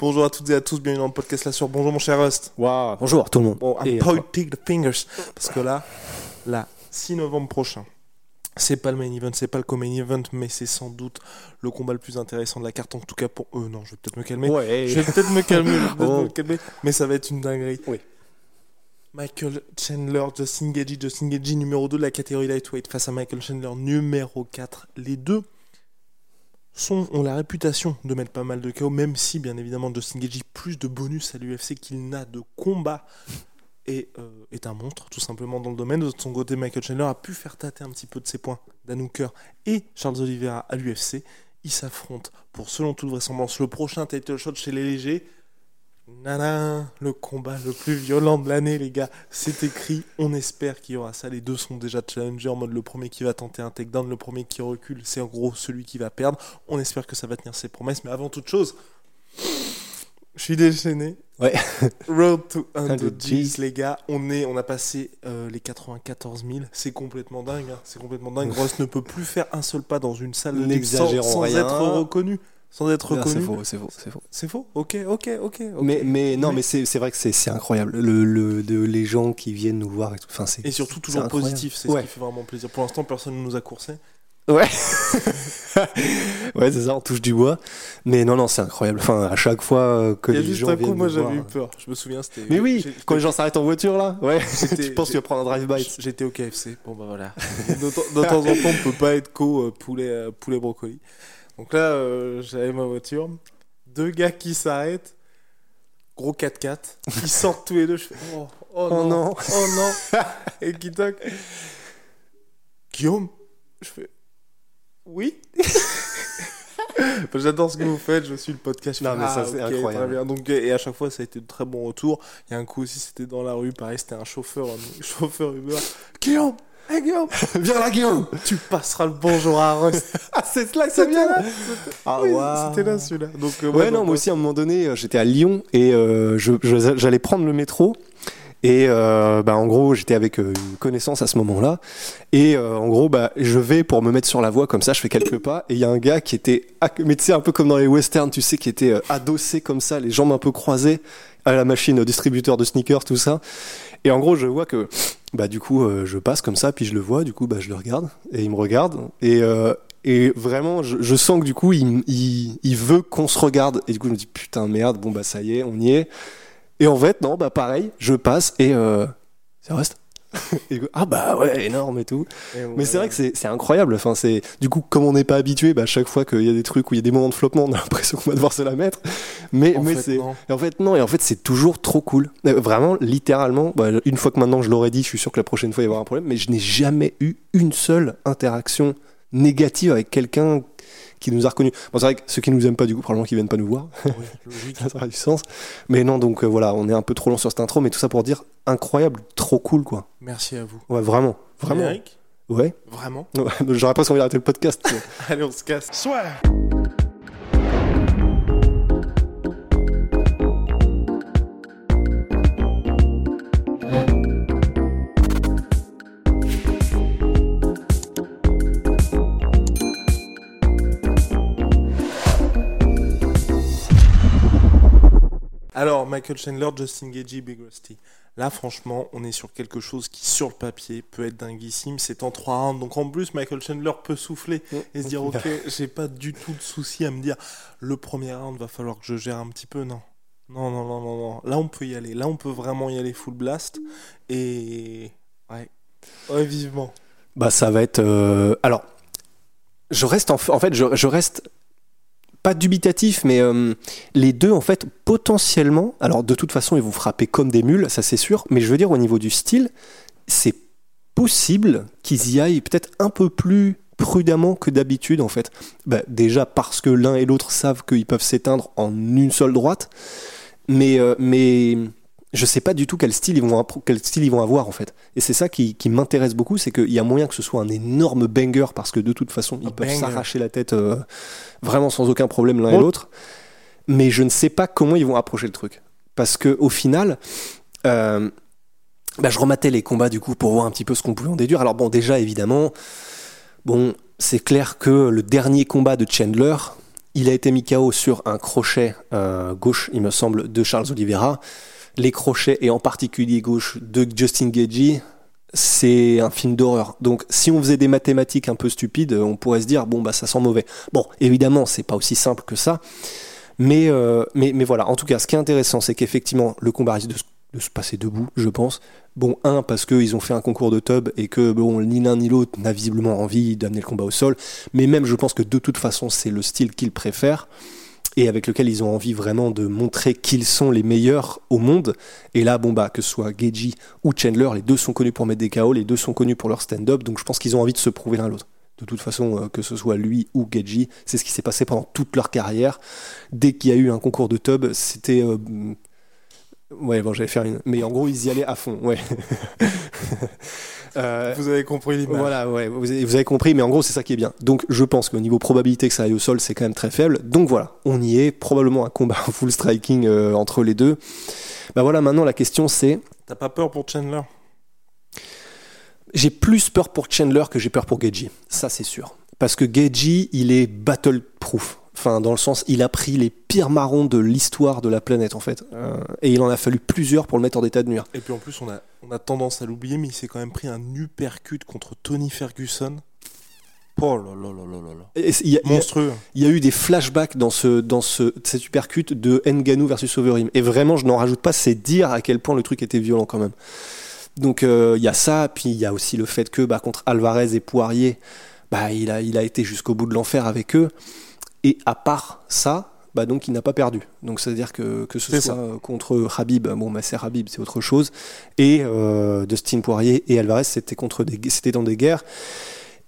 Bonjour à toutes et à tous, bienvenue dans le podcast là sur Bonjour mon cher Rust. Waouh, bonjour tout le monde. Bon, I'm Et, pointing the fingers. Parce que là, là, 6 novembre prochain, c'est pas le main event, c'est pas le co-main event, mais c'est sans doute le combat le plus intéressant de la carte, en tout cas pour eux. Non, je vais peut-être me calmer. Ouais. Je vais peut-être me calmer, je vais peut-être Oh. me calmer, mais ça va être une dinguerie. Oui. Michael Chandler, Justin Gagey, Justin Gagey numéro 2 de la catégorie lightweight face à Michael Chandler numéro 4. Les deux ont la réputation de mettre pas mal de KO, même si bien évidemment Justin Gagey plus de bonus à l'UFC qu'il n'a de combat et euh, est un monstre tout simplement dans le domaine. De son côté, Michael Chandler a pu faire tâter un petit peu de ses points Dan Hooker et Charles Oliveira à l'UFC. Ils s'affrontent pour, selon toute vraisemblance, le prochain title shot chez les légers. Nana, le combat le plus violent de l'année, les gars. C'est écrit. On espère qu'il y aura ça. Les deux sont déjà challengés en mode le premier qui va tenter un takedown, le premier qui recule, c'est en gros celui qui va perdre. On espère que ça va tenir ses promesses. Mais avant toute chose, je suis déchaîné. Ouais. Road to 100 100 G's, G's. les gars. On, est, on a passé euh, les 94 000. C'est complètement dingue. hein. C'est complètement dingue. Ross ne peut plus faire un seul pas dans une salle de sans, sans rien. être reconnu. Sans être Non, c'est reconnu. faux, c'est faux, c'est faux. C'est faux Ok, ok, ok. Mais, mais non, Mais- c'est vrai que c'est incroyable. Le, le, de, les gens qui viennent nous voir et tout. Enfin, Et surtout toujours positif, c'est Ouais. ce qui fait vraiment plaisir. Pour l'instant, personne ne nous a coursé. Ouais. ouais, c'est ça, on touche du bois. Mais non, non, c'est incroyable. Enfin, à chaque fois que Il y a les juste gens un coup, moi j'avais eu peur. Je me souviens, c'était. Mais oui, quand les gens s'arrêtent en voiture là, ouais. Tu penses que tu vas prendre un drive-by. J'étais au KFC. Bon bah voilà. de, temps- en temps, on peut pas être co euh, poulet, euh, poulet brocoli. Donc là, euh, j'avais ma voiture. Deux gars qui s'arrêtent. Gros 4x4. Ils sortent tous les deux. Je fais oh, oh, Oh non. non. Oh non. Et qui toque. Guillaume. Je fais oui. J'adore ce que vous faites, je suis le podcast. Je Non, mais ça, ah, c'est incroyable. très bien. Donc, et à chaque fois, ça a été de très bons retours. Il y a un coup aussi, c'était dans la rue, pareil, c'était un chauffeur, un chauffeur Uber. Guillaume, hey Guillaume, Viens là, Guillaume tu passeras le bonjour à Rust. Ah, c'est là que ça vient là, Ah, Oui, waouh. c'était là celui-là. Donc, euh, Ouais, donc, non, moi euh, aussi, à un moment donné, euh, j'étais à Lyon et euh, j'allais prendre le métro. Et euh, bah, en gros, j'étais avec une connaissance à ce moment-là. Et euh, en gros, bah, je vais pour me mettre sur la voie, comme ça, je fais quelques pas. Et il y a un gars qui était, mais tu sais, un peu comme dans les westerns, tu sais, qui était adossé comme ça, les jambes un peu croisées à la machine au distributeur de sneakers, tout ça. Et en gros, je vois que, bah, du coup, euh, je passe comme ça, puis je le vois, du coup, bah, je le regarde, et il me regarde. Et, euh, et vraiment, je, sens que du coup, il, il, il veut qu'on se regarde. Et du coup, je me dis, putain, merde, bon, bah, ça y est, on y est. Et en fait, non, bah, pareil, je passe et euh, ça reste. Et ah bah ouais, énorme et tout. et Mais c'est vrai que c'est incroyable. Enfin, c'est du coup, comme on n'est pas habitué, bah, chaque fois qu'il y a des trucs où il y a des moments de flottement, on a l'impression qu'on va devoir se la mettre. Mais, En mais fait, c'est non. et en fait non. Et en fait, c'est toujours trop cool. Euh, Vraiment, littéralement. bah, une fois que maintenant je l'aurais dit, je suis sûr que la prochaine fois il va y avoir un problème. Mais je n'ai jamais eu une seule interaction négative avec quelqu'un qui nous a reconnus. Bon, c'est vrai que ceux qui nous aiment pas, du coup, probablement qu'ils viennent pas nous voir. Oui, ça aurait du sens. Mais non, donc euh, voilà, on est un peu trop long sur cette intro, mais tout ça pour dire incroyable, trop cool, quoi. Merci à vous. Ouais, vraiment, vraiment. Eric, Ouais. vraiment? J'aurais presque envie d'arrêter le podcast. Allez, on se casse. Soit. Alors, Michael Chandler, Justin Gagey, Big Rusty. Là, franchement, on est sur quelque chose qui, sur le papier, peut être dinguissime. C'est en 3 rounds. Donc, en plus, Michael Chandler peut souffler et se dire Ok, j'ai pas du tout de souci à me dire le premier round, va falloir que je gère un petit peu. Non. Non, non, non, non, non. Là, on peut y aller. Là, on peut vraiment y aller full blast. Et. Ouais. Ouais, vivement. Bah, ça va être. euh, Alors, je reste en, fait, je, je reste pas dubitatif, mais euh, les deux, en fait, potentiellement. Alors, de toute façon, ils vont frapper comme des mules, ça c'est sûr. Mais je veux dire, au niveau du style, c'est possible qu'ils y aillent peut-être un peu plus prudemment que d'habitude en fait. Bah, déjà parce que l'un et l'autre savent qu'ils peuvent s'éteindre en une seule droite, mais euh, mais je sais pas du tout quel style ils vont quel style ils vont avoir en fait. Et c'est ça qui, qui m'intéresse beaucoup, c'est qu'il y a moyen que ce soit un énorme banger parce que de toute façon ils Un peuvent s'arracher la tête euh, vraiment sans aucun problème l'un et l'autre. Mais je ne sais pas comment ils vont approcher le truc parce que au final. euh, bah, je rematais les combats du coup pour voir un petit peu ce qu'on pouvait en déduire. Alors bon, déjà évidemment, bon, c'est clair que le dernier combat de Chandler, il a été mis KO sur un crochet euh, gauche, il me semble, de Charles Oliveira. Les crochets et en particulier gauche de Justin Gagey, c'est un film d'horreur. Donc si on faisait des mathématiques un peu stupides, on pourrait se dire bon bah ça sent mauvais. Bon, évidemment, c'est pas aussi simple que ça. Mais, euh, mais, mais voilà, en tout cas, ce qui est intéressant, c'est qu'effectivement, le combat risque de, se- de se passer debout, je pense. Bon, un, parce qu'ils ont fait un concours de tub et que bon, ni l'un ni l'autre n'a visiblement envie d'amener le combat au sol. Mais même, je pense que de toute façon, c'est le style qu'ils préfèrent et avec lequel ils ont envie vraiment de montrer qu'ils sont les meilleurs au monde. Et là, bon, bah, que ce soit Geji ou Chandler, les deux sont connus pour mettre des KO, les deux sont connus pour leur stand-up, donc je pense qu'ils ont envie de se prouver l'un l'autre. De toute façon, euh, que ce soit lui ou Geji, c'est ce qui s'est passé pendant toute leur carrière. Dès qu'il y a eu un concours de tub, c'était. euh, Ouais, bon, j'allais faire une. Mais en gros, ils y allaient à fond, ouais. Euh, Vous avez compris l'image. voilà, ouais, vous avez, vous avez compris, mais en gros, c'est ça qui est bien. Donc, je pense qu'au niveau probabilité que ça aille au sol, c'est quand même très faible. Donc voilà, on y est. Probablement un combat full striking euh, entre les deux. Bah voilà, maintenant la question c'est T'as pas peur pour Chandler? J'ai plus peur pour Chandler que j'ai peur pour Geji. Ça, c'est sûr. Parce que Geji, il est battle-proof. Enfin, dans le sens, il a pris les pires marrons de l'histoire de la planète, en fait. Euh, et il en a fallu plusieurs pour le mettre en état de nuire. Et puis en plus, on a, on a tendance à l'oublier, mais il s'est quand même pris un uppercut contre Tony Ferguson. Oh là là là là là. Et y, a- y Monstrueux. il y a eu des flashbacks dans, ce, dans ce, cet uppercut de Nganou versus Overeem. Et vraiment, je n'en rajoute pas, c'est dire à quel point le truc était violent quand même. Donc euh, il y a ça, puis il y a aussi le fait que bah, contre Alvarez et Poirier, bah, il, a, il a été jusqu'au bout de l'enfer avec eux. Et à part ça, bah, donc il n'a pas perdu. Donc c'est-à-dire que, que ce soit contre Habib, bon bah, c'est Habib, c'est autre chose. Et euh, Dustin Poirier et Alvarez, c'était contre c'était dans des guerres.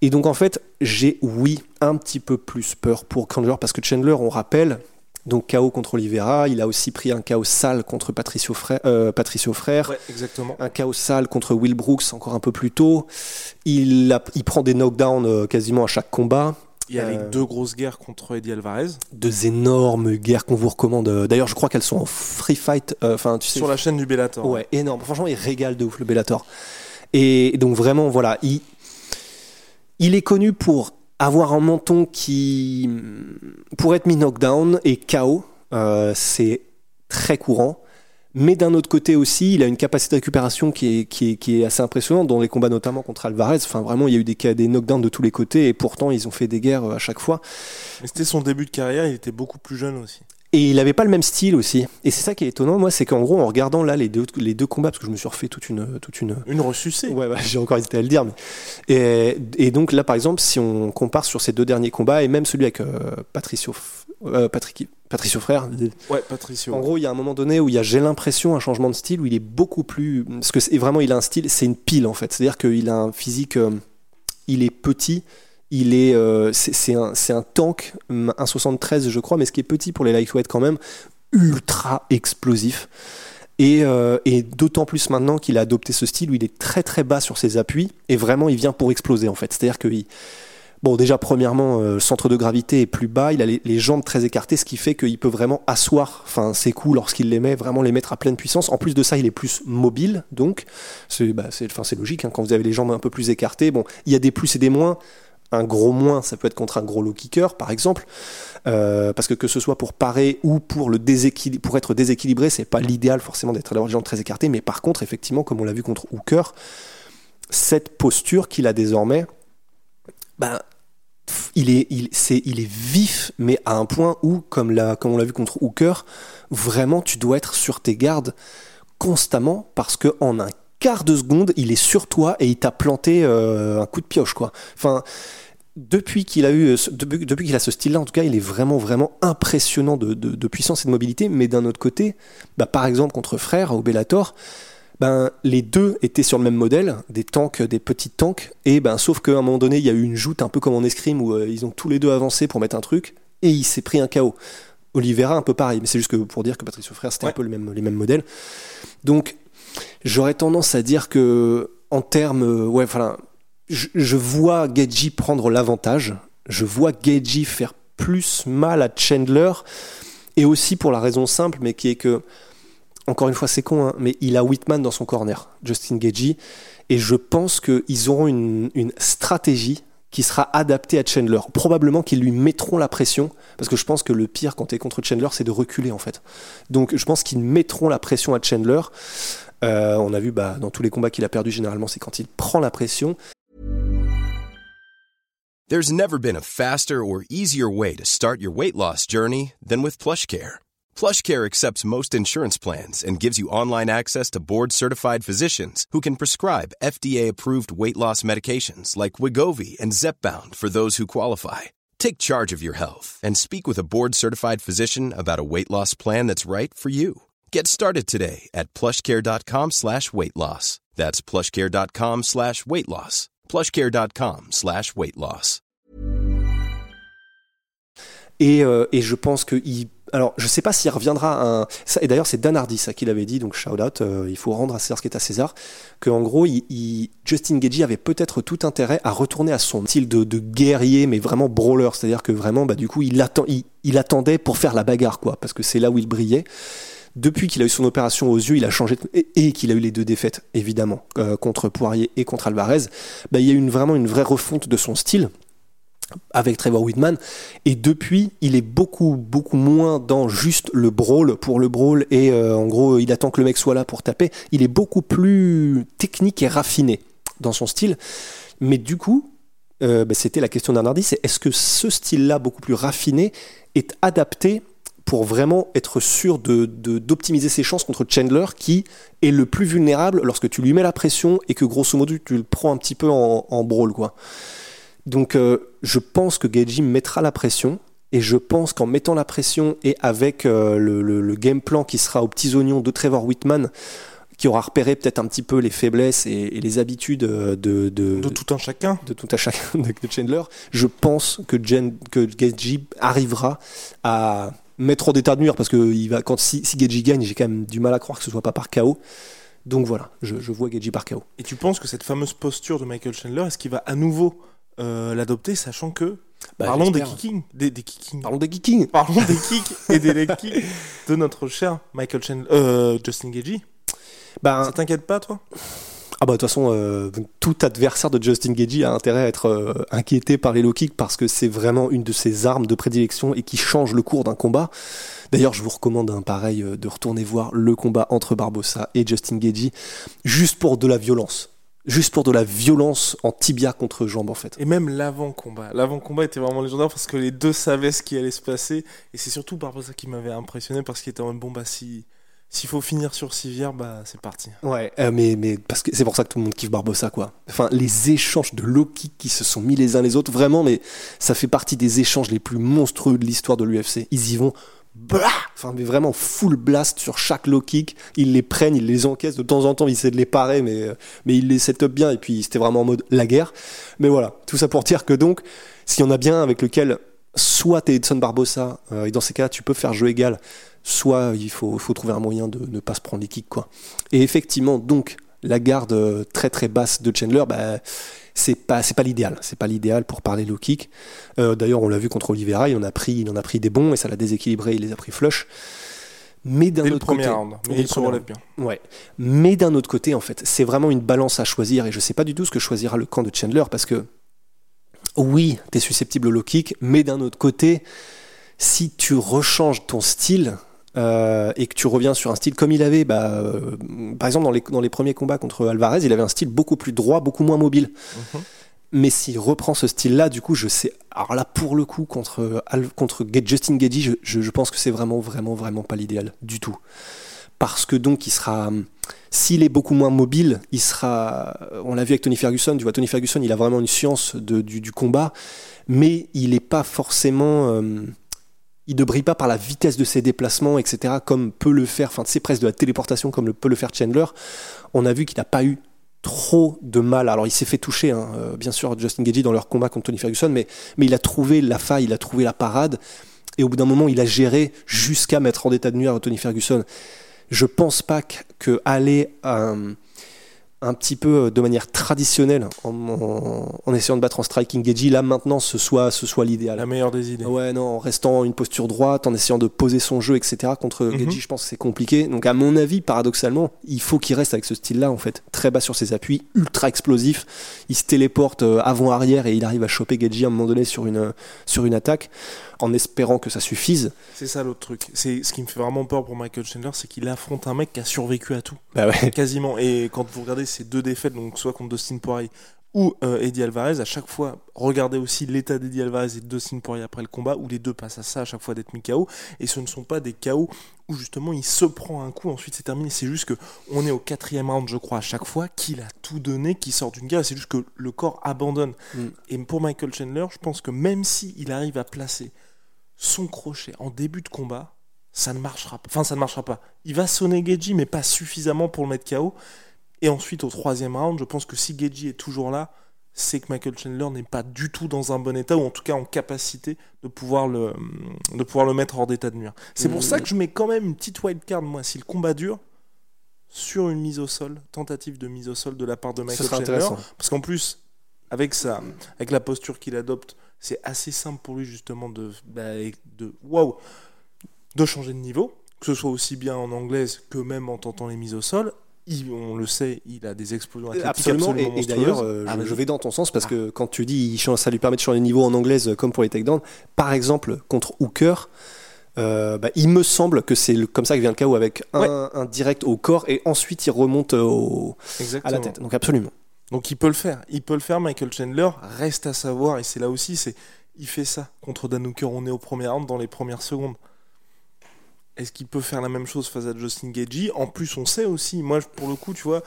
Et donc en fait, j'ai oui un petit peu plus peur pour Chandler parce que Chandler, on rappelle, donc KO contre Oliveira, il a aussi pris un KO sale contre Patricio Frère, euh, Patricio Frère Ouais, exactement. un chaos sale contre Will Brooks encore un peu plus tôt. Il, a- il prend des knockdowns euh, quasiment à chaque combat. Il y a Euh, les deux grosses guerres contre Eddie Alvarez. Deux énormes guerres qu'on vous recommande. Euh, D'ailleurs, je crois qu'elles sont en free fight. euh, Enfin, tu sais. Sur la chaîne du Bellator. Ouais, énorme. Franchement, il régale de ouf le Bellator. Et donc vraiment, voilà, il, il est connu pour avoir un menton qui, pour être mis knockdown et KO, euh, c'est très courant. Mais d'un autre côté aussi, il a une capacité de récupération qui est, assez impressionnante dans les combats notamment contre Alvarez. Enfin, vraiment, il y a eu des, des knockdowns de tous les côtés et pourtant, ils ont fait des guerres euh, à chaque fois. C'était son début de carrière, il était beaucoup plus jeune aussi. Et il avait pas le même style aussi. Et c'est ça qui est étonnant, moi, c'est qu'en gros, en regardant là les deux, les deux combats, parce que je me suis refait toute une, toute une, Une ressucée. Ouais, j'ai encore hésité à le dire. Mais... Et, et donc là, par exemple, si on compare sur ces deux derniers combats, et même celui avec euh, Patricio, euh, Patrick, Patricio Frère, Ouais, Patricio. en gros, il y a un moment donné où il y a, j'ai l'impression, un changement de style, où il est beaucoup plus... Parce que vraiment, il a un style, c'est une pile, en fait. C'est-à-dire qu'il a un physique... euh, il est petit, il est... euh, c'est, un, un tank, hum, 1,73 je crois, mais ce qui est petit pour les lightweight quand même, ultra explosif. Et, euh, et d'autant plus maintenant qu'il a adopté ce style où il est très très bas sur ses appuis et vraiment il vient pour exploser en fait. C'est-à-dire que bon déjà premièrement euh, le centre de gravité est plus bas, il a les, jambes très écartées, ce qui fait qu'il peut vraiment asseoir enfin ses coups lorsqu'il les met, vraiment les mettre à pleine puissance. En plus de ça, il est plus mobile donc c'est bah, logique hein, quand vous avez les jambes un peu plus écartées. Bon, il y a des plus et des moins. Un gros moins, ça peut être contre un gros low kicker, par exemple. Euh, parce que que ce soit pour parer ou pour le pour être déséquilibré, c'est pas l'idéal forcément d'être d'avoir les jambes très écartées, mais par contre, effectivement, comme on l'a vu contre Hooker, cette posture qu'il a désormais, ben, il est, il, c'est, il est vif, mais à un point où, comme, la, comme on l'a vu contre Hooker, vraiment, tu dois être sur tes gardes constamment parce que en un quart de seconde, il est sur toi et il t'a planté euh, un coup de pioche, quoi. Enfin, depuis qu'il a eu, euh, ce- depuis, depuis qu'il a ce style-là, en tout cas, il est vraiment, vraiment impressionnant de, de- de puissance et de mobilité. Mais d'un autre côté, bah, par exemple contre Frère au Bellator, ben, les deux étaient sur le même modèle, des tanks, des petits tanks, et ben, sauf qu'à un moment donné, il y a eu une joute un peu comme en escrime où euh, ils ont tous les deux avancé pour mettre un truc, et il s'est pris un KO. Oliveira, un peu pareil, mais c'est juste que pour dire que Patricio Frère, c'était un peu le même, les mêmes modèles. Donc, j'aurais tendance à dire que, en termes, euh, ouais, je, vois Geji prendre l'avantage, je vois Geji faire plus mal à Chandler, et aussi pour la raison simple, mais qui est que, encore une fois, c'est con, hein, mais il a Whitman dans son corner, Justin Gagey, et je pense qu'ils auront une, une stratégie qui sera adaptée à Chandler. Probablement qu'ils lui mettront la pression, parce que je pense que le pire quand tu es contre Chandler, c'est de reculer en fait. Donc je pense qu'ils mettront la pression à Chandler. Euh, on a vu bah, dans tous les combats qu'il a perdu généralement, c'est quand il prend la pression. There's never been a faster or easier way to start your weight loss journey than with PlushCare. PlushCare accepts most insurance plans and gives you online access to board-certified physicians who can prescribe FDA-approved weight loss medications like Wigovi and Zepbound for those who qualify. Take charge of your health and speak with a board-certified physician about a weight loss plan that's right for you. Get started today at plushcare.com slash weight loss. That's plushcare.com slash weight loss. plushcare.com slash weight loss. Et, euh, et je pense que il alors, je sais pas s'il reviendra à un. Et d'ailleurs, c'est Dan Hardy ça qu'il avait dit, donc shout out. euh, il faut rendre à César ce qui est à César. Que en gros, Justin Gagey avait peut-être tout intérêt à retourner à son style de, guerrier, mais vraiment brawler. C'est-à-dire que vraiment, bah, du coup, il, il attendait pour faire la bagarre, quoi, parce que c'est là où il brillait. Depuis qu'il a eu son opération aux yeux, il a changé et, qu'il a eu les deux défaites, évidemment, euh, contre Poirier et contre Alvarez. Bah, il y a eu vraiment une vraie refonte de son style avec Trevor Whitman et depuis il est beaucoup beaucoup moins dans juste le brawl pour le brawl et euh, en gros il attend que le mec soit là pour taper il est beaucoup plus technique et raffiné dans son style mais du coup euh, bah, c'était la question d'un c'est est-ce que ce style là beaucoup plus raffiné est adapté pour vraiment être sûr de, de- d'optimiser ses chances contre Chandler qui est le plus vulnérable lorsque tu lui mets la pression et que grosso modo tu le prends un petit peu en, en brawl quoi donc euh, je pense que Geji mettra la pression et je pense qu'en mettant la pression et avec euh, le, le- le game plan qui sera aux petits oignons de Trevor Whitman, qui aura repéré peut-être un petit peu les faiblesses et, et les habitudes euh, de, de, De tout un chacun. de tout à chacun de Chandler, je pense que, Jen, que arrivera à mettre en d'état de nuire parce que il va, quand, si, si Geji gagne, j'ai quand même du mal à croire que ce soit pas par KO. Donc voilà, je, je vois Geji par KO. Et tu penses que cette fameuse posture de Michael Chandler, est-ce qu'il va à nouveau euh, l'adopter, sachant que. Bah, parlons des j'espère. kicking. Des, des kicking. Parlons des geeking. Parlons des kicks et des leg kicks de notre cher Michael Chandler. Euh, Justin Gagey. Bah, Ça t'inquiète pas, toi? Ah bah de toute façon, euh, tout adversaire de Justin Gagey a intérêt à être euh, inquiété par les low parce que c'est vraiment une de ses armes de prédilection et qui change le cours d'un combat. D'ailleurs, je vous recommande un pareil euh, de retourner voir le combat entre Barbossa et Justin Gagey juste pour de la violence. Juste pour de la violence en tibia contre jambe en fait. Et même l'avant-combat. L'avant-combat était vraiment légendaire parce que les deux savaient ce qui allait se passer. Et c'est surtout ça qui m'avait impressionné parce qu'il était en mode bon, bah. S'il faut finir sur civière, bah c'est parti. Ouais, euh, mais, mais parce que c'est pour ça que tout le monde kiffe Barbossa, quoi. Enfin, les échanges de low kicks qui se sont mis les uns les autres, vraiment, mais ça fait partie des échanges les plus monstrueux de l'histoire de l'UFC. Ils y vont, blah enfin, mais vraiment full blast sur chaque low kick. Ils les prennent, ils les encaissent de temps en temps, ils essaient de les parer, mais, euh, mais ils les set up bien, et puis c'était vraiment en mode la guerre. Mais voilà, tout ça pour dire que donc, s'il y en a bien avec lequel soit t'es Edson Barbossa, euh, et dans ces cas tu peux faire jeu égal, soit il faut, faut trouver un moyen de ne pas se prendre les kicks, quoi. Et effectivement, donc, la garde euh, très très basse de Chandler, bah, c'est pas c'est pas l'idéal. C'est pas l'idéal pour parler low kick. Euh, D'ailleurs, on l'a vu contre Oliveira, il en a pris, il en a pris des bons et ça l'a déséquilibré, il les a pris flush. Mais d'un autre côté, round. Mais il se relève bien. Ouais. Mais d'un autre côté, en fait, c'est vraiment une balance à choisir et je sais pas du tout ce que choisira le camp de Chandler parce que oui, t'es susceptible au low kick, mais d'un autre côté, si tu rechanges ton style euh, et que tu reviens sur un style comme il avait, bah, euh, par exemple dans les, dans les premiers combats contre Alvarez, il avait un style beaucoup plus droit, beaucoup moins mobile. Mhm. Mais s'il reprend ce style-là, du coup, je sais. Alors là, pour le coup, contre, Justin Gagey, je, je, je pense que c'est vraiment, vraiment, vraiment pas l'idéal du tout. Parce que donc, il sera. S'il est beaucoup moins mobile, il sera. On l'a vu avec Tony Ferguson. Tu vois, Tony Ferguson, il a vraiment une science du combat, mais il n'est pas forcément. euh, il ne brille pas par la vitesse de ses déplacements, etc., comme peut le faire, enfin, c'est presque de la téléportation comme le peut le faire Chandler. On a vu qu'il n'a pas eu trop de mal. Alors, il s'est fait toucher, hein, euh, bien sûr, Justin Gagey dans leur combat contre Tony Ferguson, mais, mais il a trouvé la faille, il a trouvé la parade. Et au bout d'un moment, il a géré jusqu'à mettre en état de nuire Tony Ferguson. Je pense pas que aller à, un petit peu de manière traditionnelle en, essayant de battre en striking Geji, là maintenant ce soit, ce soit l'idéal. La meilleure des idées. Ouais, non, en restant une posture droite, en essayant de poser son jeu, etc. Contre mm je pense que c'est compliqué. Donc à mon avis, paradoxalement, il faut qu'il reste avec ce style-là en fait. Très bas sur ses appuis, ultra explosif. Il se téléporte euh, avant-arrière et il arrive à choper Geji à un moment donné sur une, sur une attaque en espérant que ça suffise. C'est ça l'autre truc. C'est ce qui me fait vraiment peur pour Michael Chandler, c'est qu'il affronte un mec qui a survécu à tout. Bah ouais. Quasiment. Et quand vous regardez ces deux défaites, donc soit contre Dustin Poirier ou euh, Eddie Alvarez, à chaque fois, regardez aussi l'état d'Eddie Alvarez et de Dustin Poirier après le combat, où les deux passent à ça à chaque fois d'être mis KO, et ce ne sont pas des KO où justement il se prend un coup, ensuite c'est terminé, c'est juste que on est au quatrième round, je crois, à chaque fois, qu'il a tout donné, qu'il sort d'une guerre, c'est juste que le corps abandonne. Mm. Et pour Michael Chandler, je pense que même si il arrive à placer son crochet en début de combat, ça ne marchera pas. Enfin, ça ne marchera pas. Il va sonner Geji, mais pas suffisamment pour le mettre KO. Et ensuite, au troisième round, je pense que si Geji est toujours là, c'est que Michael Chandler n'est pas du tout dans un bon état, ou en tout cas en capacité de pouvoir le, de pouvoir le mettre hors d'état de nuire. C'est pour ça que je mets quand même une petite wild card, moi, si le combat dure, sur une mise au sol, tentative de mise au sol de la part de Michael Chandler. Parce qu'en plus, avec, sa, avec la posture qu'il adopte, c'est assez simple pour lui justement de, bah, de, wow, de changer de niveau, que ce soit aussi bien en anglaise que même en tentant les mises au sol. On le sait, il a des explosions athlétiques absolument. et, d'ailleurs, euh, ah, je, vais dans ton sens parce ah. que quand tu dis ça lui permet de changer de niveau en anglaise euh, comme pour les takedowns, par exemple contre Hooker, euh, bah, il me semble que c'est comme ça que vient le KO avec un, direct au corps et ensuite il remonte au, à la tête. Donc absolument. Donc il peut le faire, il peut le faire. Michael Chandler reste à savoir, et c'est là aussi, c'est il fait ça contre Dan Hooker. On est au premier round dans les premières secondes. Est-ce qu'il peut faire la même chose face à Justin Gagey? En plus, on sait aussi, moi pour le coup, tu vois,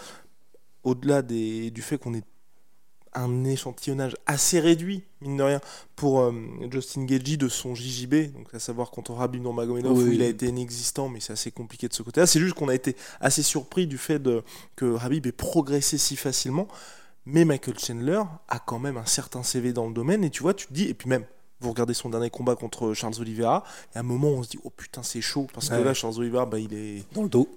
au-delà du fait qu'on est un échantillonnage assez réduit, mine de rien, pour euh, Justin Gagey de son JJB, donc à savoir contre Rabib Nurmagomedov, où il a été inexistant, mais c'est assez compliqué de ce côté-là. C'est juste qu'on a été assez surpris du fait de, que Rabib ait progressé si facilement, mais Michael Chandler a quand même un certain CV dans le domaine, et tu vois, tu te dis, et puis même, vous regardez son dernier combat contre Charles Oliveira, et à un moment on se dit, oh putain, c'est chaud, parce que là, Charles Oliveira, bah, il est... Dans le dos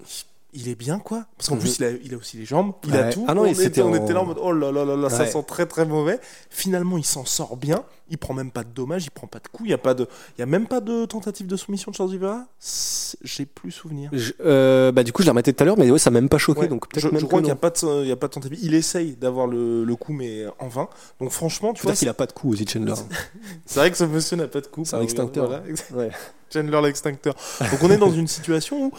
il est bien quoi. Parce qu'en mhm. plus il a, il a, aussi les jambes il a tout. Ah non, on, était, on était là en mode oh là là là, là ça sent très très mauvais. Finalement il s'en sort bien. Il prend même pas de dommages il prend pas de coups. Il y a pas de il y a même pas de tentative de soumission de Charles Oliveira. J'ai plus souvenir. Euh, bah du coup je l'ai remetté tout à l'heure mais ouais ça m'a même pas choqué donc je, je crois qu'il y a pas de il y a pas de tentative. Il essaye d'avoir le, le, coup mais en vain. Donc franchement tu vois qu'il a pas de coup aussi Chandler. C'est vrai que ce monsieur n'a pas de coup c'est un extincteur. Chandler l'extincteur. Donc on est dans une situation où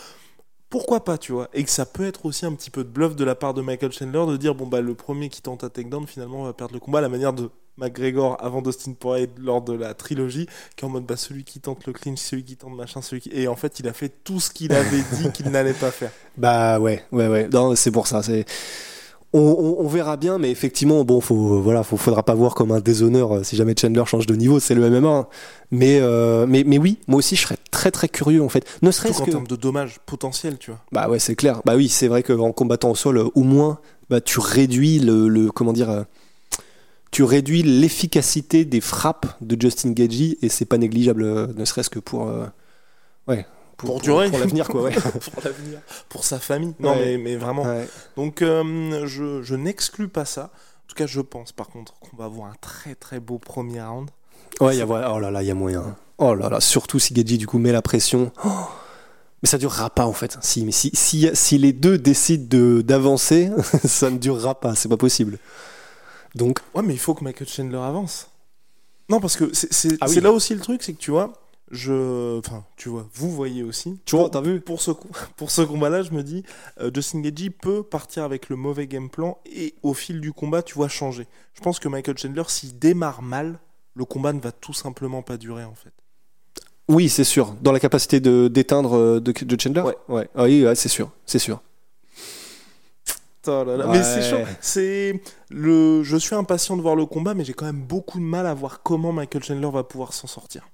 pourquoi pas, tu vois Et que ça peut être aussi un petit peu de bluff de la part de Michael Chandler de dire bon bah le premier qui tente un takedown finalement va perdre le combat à la manière de McGregor avant Dustin Poirier lors de la trilogie qui est en mode bah celui qui tente le clinch, celui qui tente machin, celui qui et en fait il a fait tout ce qu'il avait dit qu'il n'allait pas faire. Bah ouais, ouais ouais. Non, c'est pour ça, c'est on, verra bien, mais effectivement, bon, faut, voilà, faut, faudra pas voir comme un déshonneur euh, si jamais Chandler change de niveau, c'est le MMA. Hein. Mais, euh, mais, mais oui, moi aussi, je serais très très curieux en fait. Ne serait-ce que en termes de dommages potentiels, tu vois. Bah ouais, c'est clair. Bah oui, c'est vrai qu'en combattant au sol, au moins, bah tu réduis le, comment dire. Euh, tu réduis l'efficacité des frappes de Justin Gagey et c'est pas négligeable, ne serait-ce que pour, ouais, pour, durer. Pour l'avenir, quoi, ouais. pour l'avenir. Pour sa famille. Non, mais, mais vraiment. Donc, euh, je, je n'exclus pas ça. En tout cas, je pense, par contre, qu'on va avoir un très très beau premier round. Ouais, y a, oh là là, il y a moyen. Oh là là, surtout si Gedji, du coup, met la pression. Oh. mais ça durera pas, en fait. Si, mais si, si, si les deux décident d'avancer, ça ne durera pas. C'est pas possible. Donc. Ouais, mais il faut que Michael Chandler avance. Non, parce que c'est ah là aussi le truc, c'est que tu vois, je enfin tu vois vous voyez aussi tu vois t'as vu pour ce pour ce combat là je me dis euh, Justin Gagey peut partir avec le mauvais game plan et au fil du combat tu vois changer je pense que Michael Chandler s'il démarre mal le combat ne va tout simplement pas durer en fait oui c'est sûr dans la capacité de d'éteindre euh, de, de, Chandler ouais, ouais. Ah oui c'est sûr c'est sûr oh Mais c'est chaud. C'est le. Je suis impatient de voir le combat, mais j'ai quand même beaucoup de mal à voir comment Michael Chandler va pouvoir s'en sortir.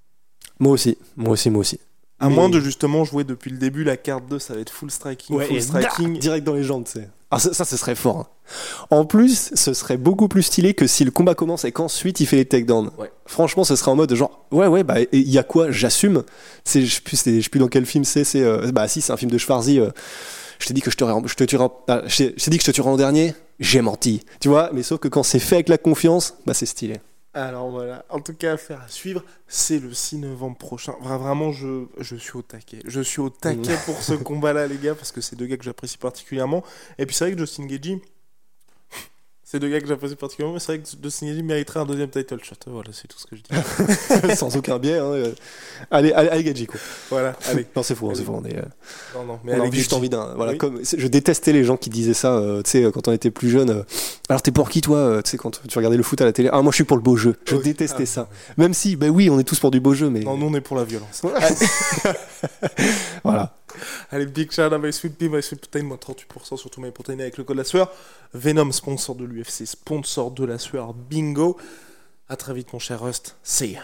Moi aussi, moi aussi, moi aussi. À Mais- moins de justement jouer depuis le début la carte 2, ça va être full striking. full et striking. direct dans les jambes, tu sais. Ah, ça, ça, ce serait fort. hein. En plus, ce serait beaucoup plus stylé que si le combat commence et qu'ensuite il fait les takedowns. Ouais. Franchement, ce serait en mode genre, ouais, ouais, bah, il y a quoi J'assume? C'est, je sais plus, plus dans quel film c'est. C'est, euh, bah, si, c'est un film de Schwarzy. euh, je t'ai dit que je te, je te en- ah, je t'ai je t'ai dit que je te tuerais en dernier. J'ai menti. Tu vois, mais sauf que quand c'est fait avec la confiance, bah, c'est stylé. Alors voilà, en tout cas, affaire à suivre, c'est le 6 novembre prochain. Vra- Vraiment, je, je suis au taquet. Je suis au taquet pour ce combat-là, les gars, parce que c'est deux gars que j'apprécie particulièrement. Et puis c'est vrai que Justin Gagey, c'est deux gars que j'apprécie particulièrement, mais c'est vrai que Justin Gagey mériterait un deuxième title shot. Voilà, c'est tout ce que je dis. Sans aucun biais. hein, euh. Allez, allez, allez, Gadji, quoi. voilà, allez. Non, c'est faux, hein, c'est faux. On est, euh, Non, non, mais on a juste envie d'un. Voilà, Oui. comme, je détestais les gens qui disaient ça, euh, tu sais, quand on était plus jeune. euh, alors, t'es pour qui, toi Tu sais, quand tu regardais le foot à la télé? Ah, moi, je suis pour le beau jeu. Je Oui. détestais Ah, ça. Même si, ben oui, on est tous pour du beau jeu, mais. Non, nous on est pour la violence. Voilà. Allez, big shout out My Sweet Pea, My Sweet Protein, moins 38% sur tout My Protein avec le code la sueur. Venom, sponsor de l'UFC, sponsor de la sueur, bingo. À très vite, mon cher Rust. See ya.